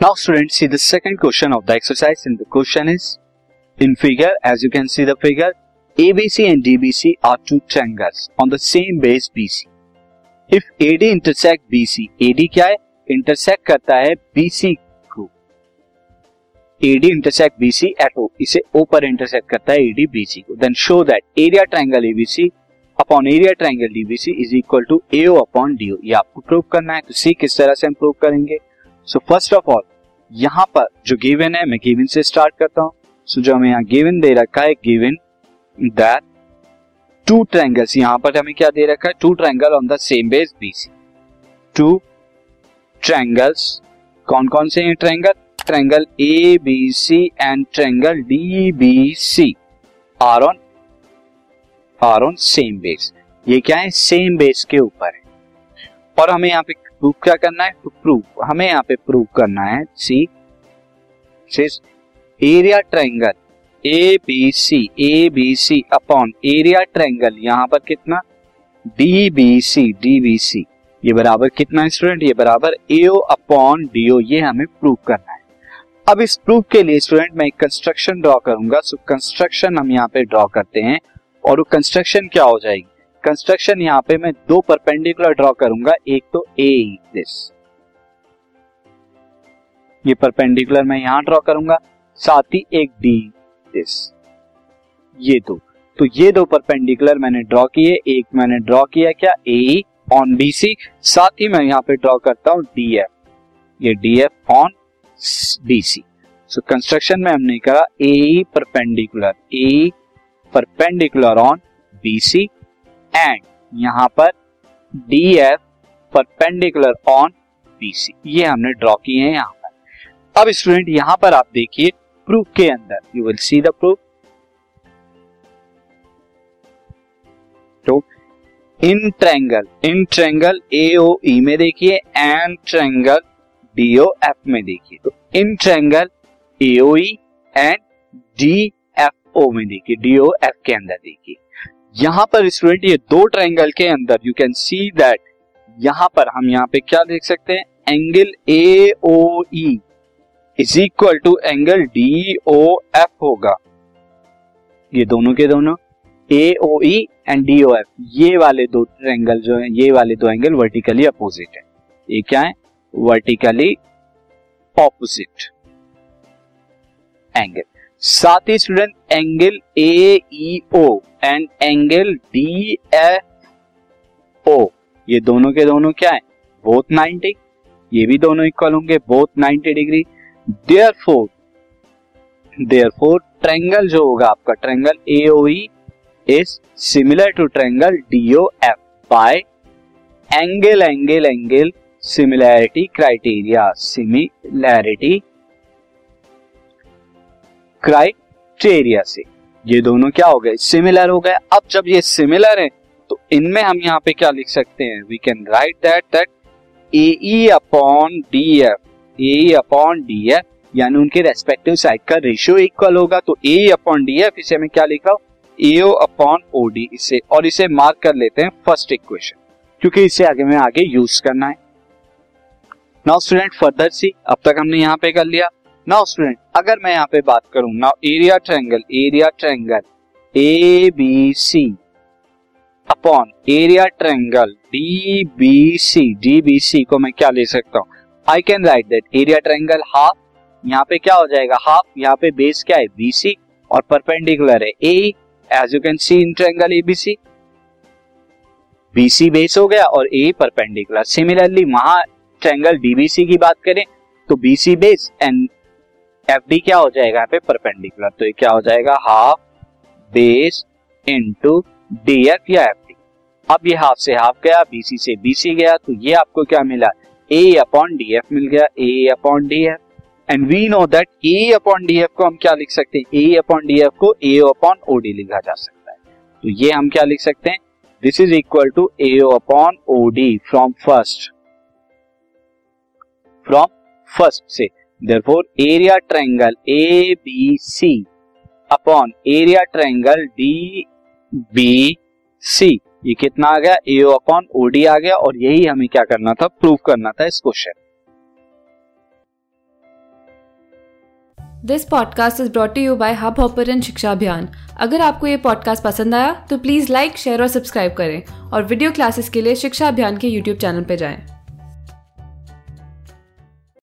Now students see the second question of the exercise and the question is in figure as you can see the figure ABC and DBC are two triangles on the same base BC. If AD intersect BC, AD क्या है intersect करता है BC को AD intersect BC at O इसे O पर intersect करता है AD BC को then show that area triangle ABC upon area triangle DBC is equal to AO upon DO ये आपको प्रूव करना है तो सी किस तरह से हम प्रूव करेंगे सो फ़र्स्ट ऑफ़ ऑल यहाँ पर जो गिवन है मैं गिवन से स्टार्ट करता हूँ। सो so, जो हमें यहाँ गिवन दे रखा है गिवन दैट टू ट्रायंगल्स यहाँ पर हमें क्या दे रखा है? Two triangle on the same base BC two triangles कौन कौन से हैं triangle triangle A B C and triangle D B C are on are on same base ये क्या है? सेम बेस के ऊपर है। और हमें यहाँ पे प्रूव क्या करना है? टू प्रूव हमें यहाँ पे प्रूव करना है. See area triangle A B C A B C upon area triangle यहाँ पर कितना? D B C D B C ये बराबर कितना स्टूडेंट ये बराबर एओ अपॉन डीओ ये हमें प्रूव करना है. अब इस प्रूफ के लिए स्टूडेंट मैं एक कंस्ट्रक्शन ड्रॉ करूँगा. सो कंस्ट्रक्शन हम यहाँ पे ड्रॉ करते हैं और वो कंस्ट्रक्शन क्या हो जाएगी? कंस्ट्रक्शन यहाँ पे मैं दो परपेंडिकुलर ड्रॉ करूँगा, एक तो ए दिस ये परपेंडिकुलर मैं यहाँ ड्रॉ करूँगा, साथ ही एक डी दिस ये दो। तो ये दो परपेंडिकुलर मैंने ड्रॉ किए, एक मैंने ड्रॉ किया क्या? ए ऑन बी सी साथ ही मैं यहाँ पे ड्रॉ करता हूँ डी एफ़ ये D F on B C so construction में हमने कहा a perpendicular a perpendicular on B C and यहाँ पर D F perpendicular on B C ये हमने ड्रॉ किए हैं यहाँ पर। अब स्टूडेंट यहाँ पर आप देखिए प्रूफ के अंदर। You will see the proof तो इन triangle in triangle A O E में देखिए and triangle D O F में देखिए। तो in triangle A O E and D F O में देखिए। डी ओ एफ़ के अंदर देखिए। यहाँ पर स्टूडेंट ये दो ट्रायंगल के अंदर यू कैन सी दैट यहाँ पर हम यहाँ पे क्या देख सकते हैं? Angle A O E is equal to angle D O F होगा। ये दोनों के दोनों A O E and D O F ये वाले दो ट्रायंगल जो है, ये वाले दो एंगल वर्टिकली अपोजिट है। ये क्या है? वर्टिकली ऑपोजिट एंगल साथ ही student angle A O and angle D F O ये दोनों के दोनों क्या है? बोथ 90 ये भी दोनों इक्वल होंगे both 90 degree therefore therefore triangle जो होगा आपका triangle A is similar to triangle D O F by angle angle angle similarity criteria similarity criteria से। ये दोनों क्या हो गए? सिमिलर हो गए। अब जब ये सिमिलर है तो इनमें हम यहाँ पे क्या लिख सकते हैं? We can write that that A E upon D F A upon D F यानी उनके रेस्पेक्टिव साइड का रेशियो इक्वल होगा। तो ए अपॉन डी एफ़ इसे मैं क्या लिख एओ अपॉन ओ डी इसे, और इसे मार्क कर लेते हैं फ़र्स्ट इक्वेशन क्योंकि इसे आगे में आगे यूज़ करना है। नाउ स्टूडेंट फर्दर सी अब तक हमने यहाँ पे कर लिया। नाउ स्टूडेंट अगर मैं यहाँ पे बात करूँ now area triangle area triangle A B C upon area triangle D B C D B C को मैं क्या ले सकता हूँ? I can write that area triangle half यहाँ पे क्या हो जाएगा? हाफ़ यहाँ पे बेस क्या है? बी सी और परपेंडिकुलर है A as you can see in triangle B C base हो गया और ए परपेंडिकुलर सिमिलरली वहाँ ट्रायंगल डीबीसी की बात करें तो BC base and F D क्या हो जाएगा यहाँ पे? परपेंडिकुलर तो ये क्या हो जाएगा? Half base into D F या एफ़ डी अब ये हाफ़ से हाफ़ गया बीसी से बीसी गया तो ये आपको क्या मिला? ए अपॉन डी एफ़ मिल गया A upon D F and we know that A upon D F को हम क्या लिख सकते हैं? ए अपॉन डी एफ़ को ए अपॉन ओ डी लिखा जा सकता है। तो ये हम क्या लिख सकते हैं? This is equal to A upon O D from first from first से। Therefore area triangle A B C upon area triangle D B C ये कितना आ गया? ए अपॉन ओडी आ गया और यही हमें क्या करना था? प्रूव करना था इस question this podcast is brought you by Hubhopper Shiksha Abhiyan अगर आपको ये पॉडकास्ट पसंद आया तो प्लीज़ लाइक शेयर और सब्सक्राइब करें और वीडियो क्लासेस के लिए शिक्षा अभियान के यूट्यूब चैनल पर जाएँ।